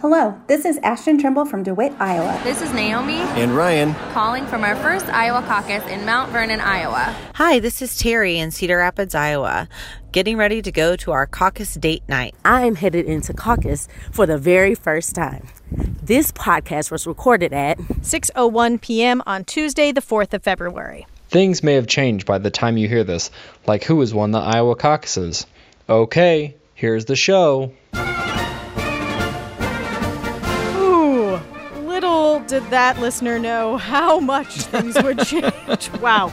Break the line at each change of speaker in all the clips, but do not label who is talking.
Hello, this is Ashton Trimble from DeWitt, Iowa.
This is Naomi
And Ryan.
calling from our first Iowa caucus in Mount Vernon, Iowa.
Hi, this is Terry in Cedar Rapids, Iowa, getting ready to go to our caucus date night.
I'm headed into caucus for the very first time. This podcast was recorded at
6:01 p.m. on Tuesday, the 4th of February.
Things may have changed by the time you hear this, like who has won the Iowa caucuses. Okay, here's the show.
Did that listener know how much things would change. wow.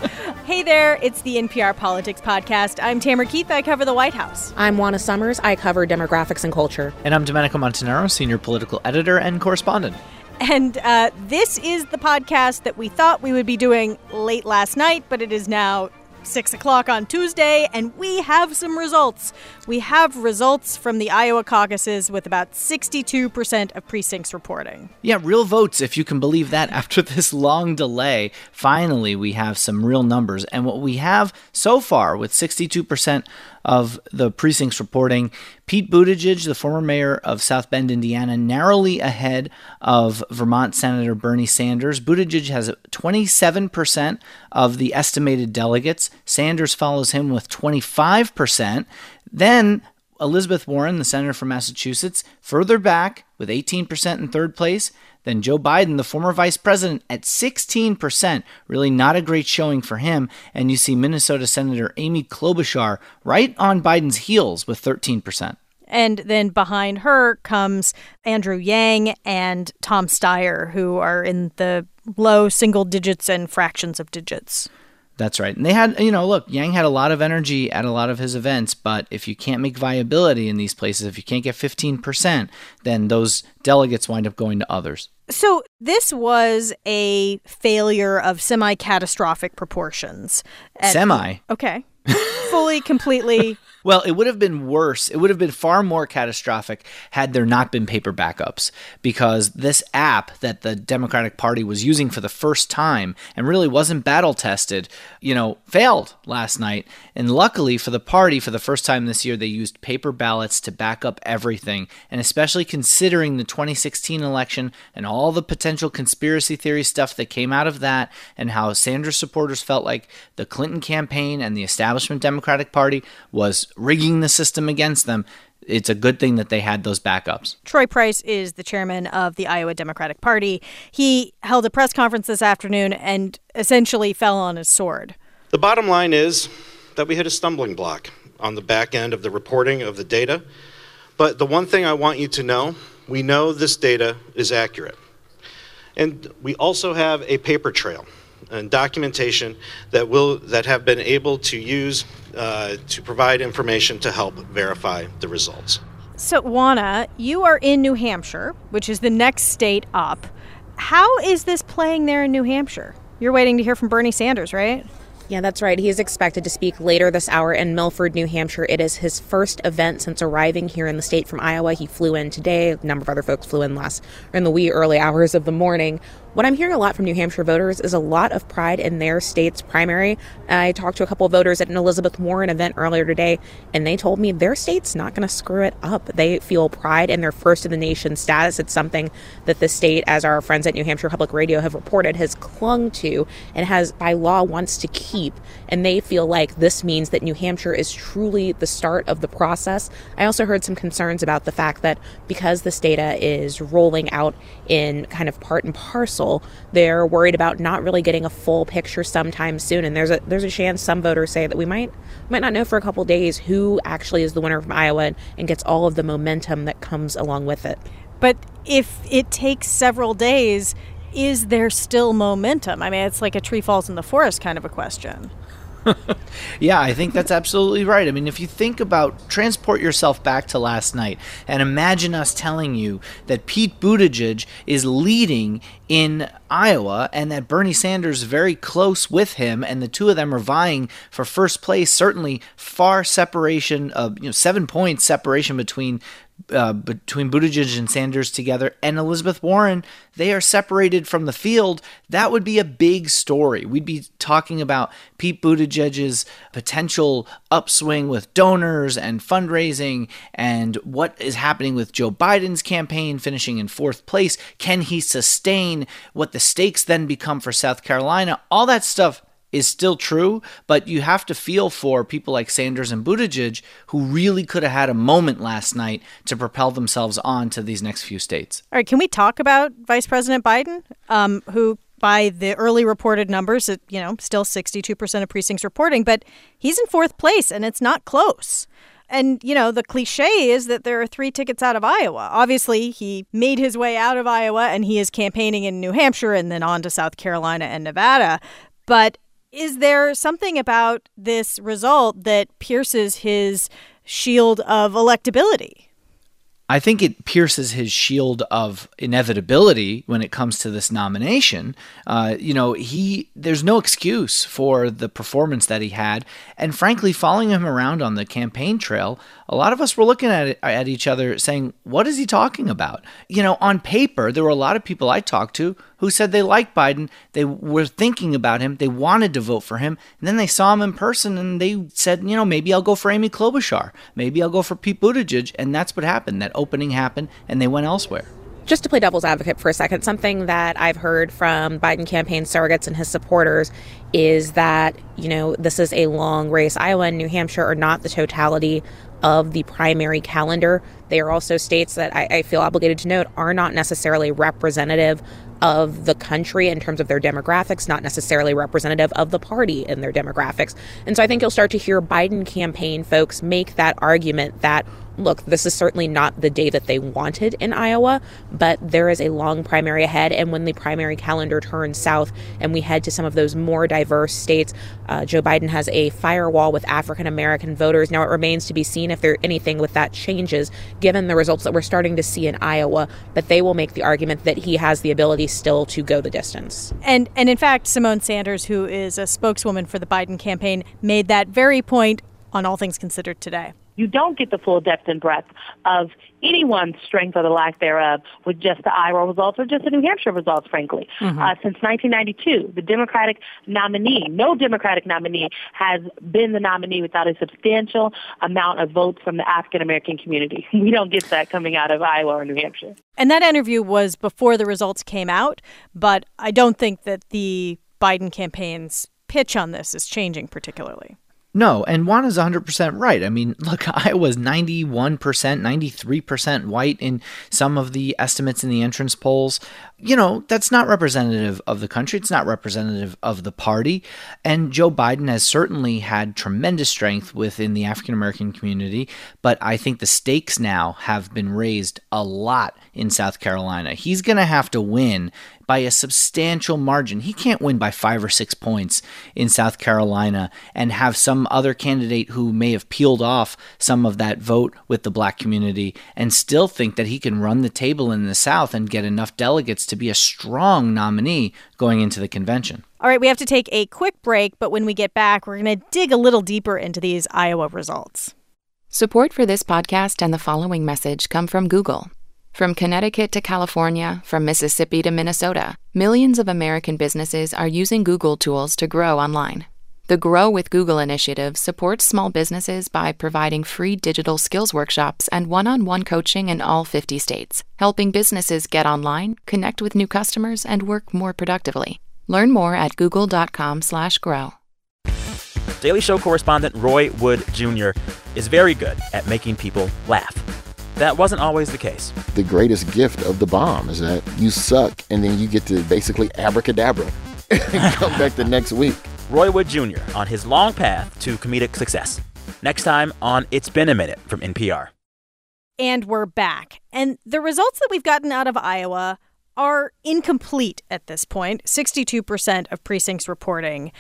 Hey there, it's the NPR Politics Podcast. I'm Tamara Keith. I cover the White House.
I'm Juana Summers. I cover demographics and culture.
And I'm Domenico Montanaro, senior political editor and correspondent.
And uh, this is the podcast that we thought we would be doing late last night, but it is now six o'clock on Tuesday, and we have some results. We have results from the Iowa caucuses with about 62% of precincts reporting.
Yeah, real votes, if you can believe that, after this long delay. Finally, we have some real numbers. And what we have so far with 62% of the precincts reporting, Pete Buttigieg, the former mayor of South Bend, Indiana, narrowly ahead of Vermont Senator Bernie Sanders. Buttigieg has 27% of the estimated delegates. Sanders follows him with 25%. Then Elizabeth Warren, the senator from Massachusetts, further back with 18% in third place. Then Joe Biden, the former vice president, at 16%. Really not a great showing for him. And you see Minnesota Senator Amy Klobuchar right on Biden's heels with 13%.
And then behind her comes Andrew Yang and Tom Steyer, who are in the low single digits and fractions of digits.
That's right. And they had, you know, look, Yang had a lot of energy at a lot of his events, but if you can't make viability in these places, if you can't get 15%, then those delegates wind up going to others.
So this was a failure of semi catastrophic proportions. At-
Semi.
Okay. Fully, completely.
Well, it would have been worse. It would have been far more catastrophic had there not been paper backups because this app that the Democratic Party was using for the first time and really wasn't battle tested, you know, failed last night. And luckily for the party, for the first time this year, they used paper ballots to back up everything. And especially considering the 2016 election and all the potential conspiracy theory stuff that came out of that and how Sanders supporters felt like the Clinton campaign and the establishment Democratic Party was rigging the system against them, it's a good thing that they had those backups.
Troy Price is the chairman of the Iowa Democratic Party. He held a press conference this afternoon and essentially fell on his sword.
The bottom line is that we hit a stumbling block on the back end of the reporting of the data. But the one thing I want you to know we know this data is accurate. And we also have a paper trail and documentation that will that have been able to use uh, to provide information to help verify the results.
So, Juana, you are in New Hampshire, which is the next state up. How is this playing there in New Hampshire? You're waiting to hear from Bernie Sanders, right?
Yeah, that's right. He is expected to speak later this hour in Milford, New Hampshire. It is his first event since arriving here in the state from Iowa. He flew in today. A number of other folks flew in last or in the wee early hours of the morning. What I'm hearing a lot from New Hampshire voters is a lot of pride in their state's primary. I talked to a couple of voters at an Elizabeth Warren event earlier today, and they told me their state's not going to screw it up. They feel pride in their first in the nation status. It's something that the state, as our friends at New Hampshire Public Radio have reported, has clung to and has by law wants to keep. And they feel like this means that New Hampshire is truly the start of the process. I also heard some concerns about the fact that because this data is rolling out in kind of part and parcel, they're worried about not really getting a full picture sometime soon. And there's a there's a chance some voters say that we might might not know for a couple days who actually is the winner from Iowa and gets all of the momentum that comes along with it.
But if it takes several days, is there still momentum? I mean, it's like a tree falls in the forest kind of a question.
Yeah, I think that's absolutely right. I mean, if you think about transport yourself back to last night and imagine us telling you that Pete Buttigieg is leading in Iowa and that Bernie Sanders very close with him and the two of them are vying for first place, certainly far separation of, you know, 7 points separation between uh, between Buttigieg and Sanders together and Elizabeth Warren, they are separated from the field, that would be a big story. We'd be talking about Pete Buttigieg's potential upswing with donors and fundraising and what is happening with Joe Biden's campaign finishing in fourth place. Can he sustain what the stakes then become for South Carolina? All that stuff is still true, but you have to feel for people like Sanders and Buttigieg who really could have had a moment last night to propel themselves on to these next few states.
All right, can we talk about Vice President Biden, um, who by the early reported numbers, you know, still 62% of precincts reporting, but he's in fourth place and it's not close. And, you know, the cliche is that there are three tickets out of Iowa. Obviously, he made his way out of Iowa and he is campaigning in New Hampshire and then on to South Carolina and Nevada. But is there something about this result that pierces his shield of electability?
I think it pierces his shield of inevitability when it comes to this nomination. Uh, you know, he there's no excuse for the performance that he had, and frankly, following him around on the campaign trail, a lot of us were looking at it, at each other, saying, "What is he talking about?" You know, on paper, there were a lot of people I talked to who said they liked Biden, they were thinking about him, they wanted to vote for him, and then they saw him in person and they said, you know, maybe I'll go for Amy Klobuchar, maybe I'll go for Pete Buttigieg, and that's what happened. That opening happened, and they went elsewhere.
Just to play devil's advocate for a second, something that I've heard from Biden campaign surrogates and his supporters is that, you know, this is a long race. Iowa and New Hampshire are not the totality of the primary calendar. They are also states that I, I, feel obligated to note are not necessarily representative of the country in terms of their demographics, not necessarily representative of the party in their demographics. And so I think you'll start to hear Biden campaign folks make that argument that look, this is certainly not the day that they wanted in Iowa, but there is a long primary ahead. And when the primary calendar turns south and we head to some of those more diverse states, uh, Joe Biden has a firewall with African American voters. Now, it remains to be seen if there anything with that changes, given the results that we're starting to see in Iowa. But they will make the argument that he has the ability still to go the distance.
And and in fact, Symone Sanders, who is a spokeswoman for the Biden campaign, made that very point on All Things Considered today
you don't get the full depth and breadth of anyone's strength or the lack thereof with just the Iowa results or just the New Hampshire results, frankly. Mm-hmm. Uh, since 1992, the Democratic nominee, no Democratic nominee has been the nominee without a substantial amount of votes from the African American community. We don't get that coming out of Iowa or New Hampshire.
And that interview was before the results came out, but I don't think that the Biden campaign's pitch on this is changing particularly.
No, and Juan Juana's 100% right. I mean, look, Iowa's 91%, 93% white in some of the estimates in the entrance polls. You know, that's not representative of the country. It's not representative of the party. And Joe Biden has certainly had tremendous strength within the African American community, but I think the stakes now have been raised a lot in South Carolina. He's going to have to win by a substantial margin. He can't win by five or six points in South Carolina and have some other candidate who may have peeled off some of that vote with the black community and still think that he can run the table in the South and get enough delegates to be a strong nominee going into the convention.
All right, we have to take a quick break, but when we get back, we're going to dig a little deeper into these Iowa results.
Support for this podcast and the following message come from Google. From Connecticut to California, from Mississippi to Minnesota, millions of American businesses are using Google tools to grow online. The Grow with Google initiative supports small businesses by providing free digital skills workshops and one on one coaching in all 50 states, helping businesses get online, connect with new customers, and work more productively. Learn more at google.com/slash grow.
Daily Show correspondent Roy Wood Jr. is very good at making people laugh. That wasn't always the case.
The greatest gift of the bomb is that you suck and then you get to basically abracadabra and come back the next week.
Roy Wood Jr. on his long path to comedic success. Next time on It's Been a Minute from NPR.
And we're back. And the results that we've gotten out of Iowa are incomplete at this point 62% of precincts reporting.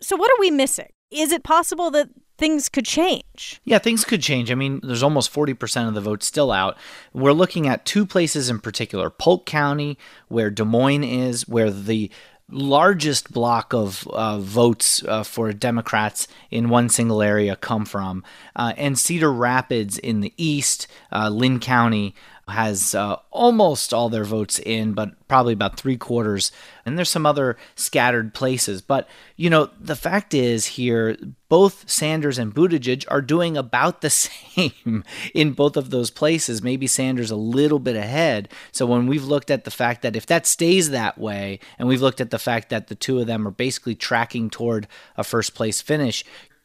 So, what are we missing? Is it possible that things could change.
Yeah, things could change. I mean, there's almost 40% of the vote still out. We're looking at two places in particular Polk County, where Des Moines is, where the largest block of uh, votes uh, for Democrats in one single area come from. Uh, and Cedar Rapids in the east, uh, Linn County, has uh, almost all their votes in, but probably about three quarters. And there's some other scattered places. But, you know, the fact is here, both Sanders and Buttigieg are doing about the same in both of those places. Maybe Sanders a little bit ahead. So when we've looked at the fact that if that stays that way, and we've looked at the fact that the two of them are basically tracking toward a first place finish,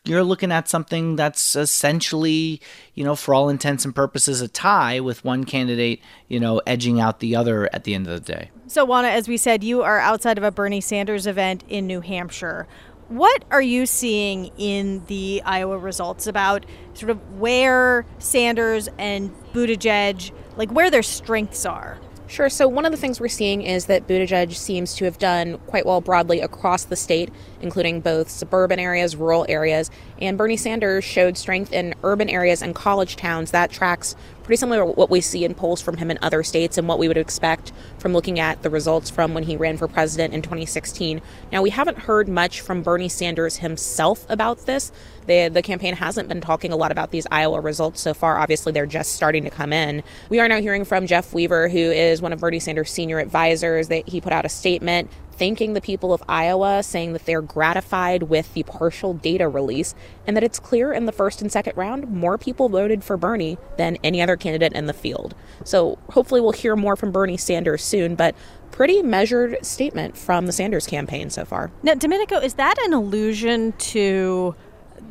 you're looking at something that's essentially, you know, for all intents and purposes, a tie with one candidate, you know, edging out the other at the end of the day.
So, Juana, as we said, you are outside of a Bernie Sanders event in New Hampshire. What are you seeing in the Iowa results about sort of where Sanders and Buttigieg, like where their strengths are?
Sure. So, one of the things we're seeing is that Buttigieg seems to have done quite well broadly across the state, including both suburban areas, rural areas. And Bernie Sanders showed strength in urban areas and college towns. That tracks pretty similar to what we see in polls from him in other states and what we would expect from looking at the results from when he ran for president in 2016. Now, we haven't heard much from Bernie Sanders himself about this. The, the campaign hasn't been talking a lot about these Iowa results so far. Obviously, they're just starting to come in. We are now hearing from Jeff Weaver, who is one of Bernie Sanders' senior advisors, that he put out a statement thanking the people of Iowa, saying that they're gratified with the partial data release and that it's clear in the first and second round more people voted for Bernie than any other candidate in the field. So hopefully we'll hear more from Bernie Sanders soon, but pretty measured statement from the Sanders campaign so far.
Now, Domenico, is that an allusion to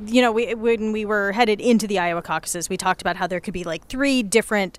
you know, we, when we were headed into the Iowa caucuses, we talked about how there could be like three different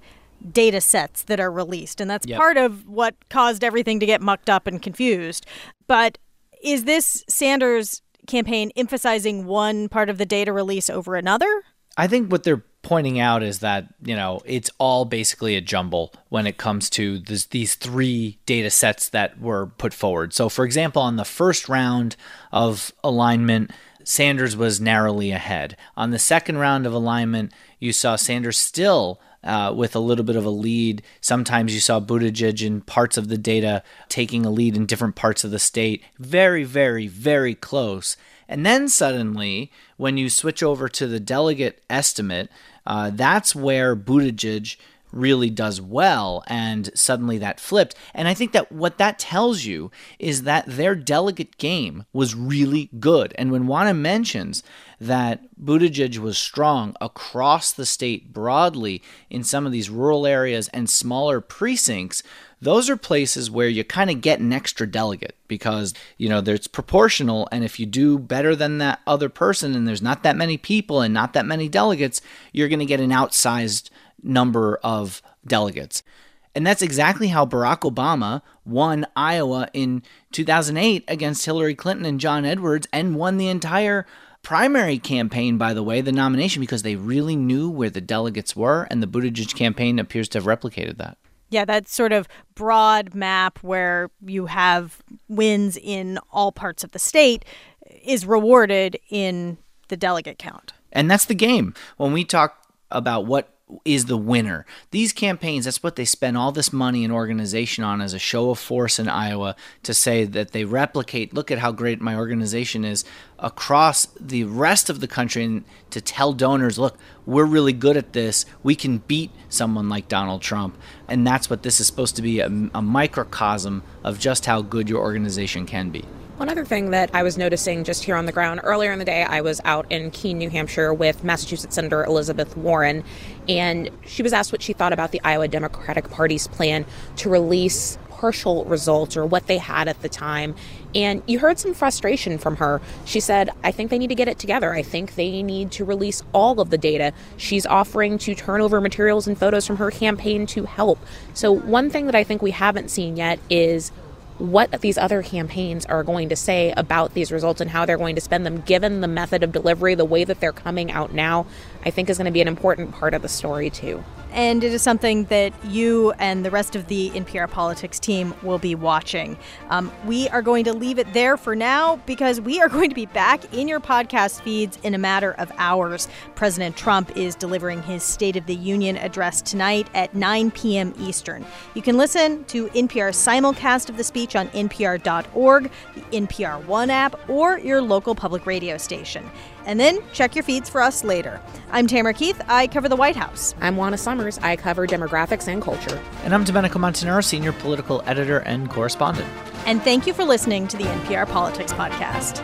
data sets that are released. And that's yep. part of what caused everything to get mucked up and confused. But is this Sanders campaign emphasizing one part of the data release over another?
I think what they're pointing out is that you know it's all basically a jumble when it comes to this, these three data sets that were put forward. So, for example, on the first round of alignment, Sanders was narrowly ahead. On the second round of alignment, you saw Sanders still uh, with a little bit of a lead. Sometimes you saw Buttigieg in parts of the data taking a lead in different parts of the state. Very, very, very close. And then suddenly, when you switch over to the delegate estimate, uh, that's where Buttigieg really does well and suddenly that flipped. And i think that what that tells you is that their delegate game was really good. And when Juana mentions that Buttigieg was strong across the state broadly in some of these rural areas and smaller precincts those are places where you kind of get an extra delegate because you know there's proportional and if you do better than that other person and there's not that many people and not that many delegates you're going to get an outsized number of delegates. And that's exactly how Barack Obama won Iowa in 2008 against Hillary Clinton and John Edwards and won the entire primary campaign, by the way, the nomination, because they really knew where the delegates were. And the Buttigieg campaign appears to have replicated that.
Yeah, that sort of broad map where you have wins in all parts of the state is rewarded in the delegate count.
And that's the game. When we talk about what is the winner. These campaigns, that's what they spend all this money and organization on as a show of force in Iowa to say that they replicate, look at how great my organization is across the rest of the country and to tell donors, look, we're really good at this. We can beat someone like Donald Trump. And that's what this is supposed to be a, a microcosm of just how good your organization can be.
One other thing that I was noticing just here on the ground earlier in the day, I was out in Keene, New Hampshire with Massachusetts Senator Elizabeth Warren, and she was asked what she thought about the Iowa Democratic Party's plan to release partial results or what they had at the time. And you heard some frustration from her. She said, I think they need to get it together. I think they need to release all of the data. She's offering to turn over materials and photos from her campaign to help. So, one thing that I think we haven't seen yet is what these other campaigns are going to say about these results and how they're going to spend them, given the method of delivery, the way that they're coming out now, I think is going to be an important part of the story, too.
And it is something that you and the rest of the NPR politics team will be watching. Um, we are going to leave it there for now because we are going to be back in your podcast feeds in a matter of hours. President Trump is delivering his State of the Union address tonight at 9 p.m. Eastern. You can listen to NPR's simulcast of the speech on npr.org, the NPR One app, or your local public radio station. And then check your feeds for us later. I'm Tamara Keith. I cover the White House.
I'm Juana Summers. I cover demographics and culture.
And I'm Domenico Montanaro, senior political editor and correspondent.
And thank you for listening to the NPR Politics Podcast.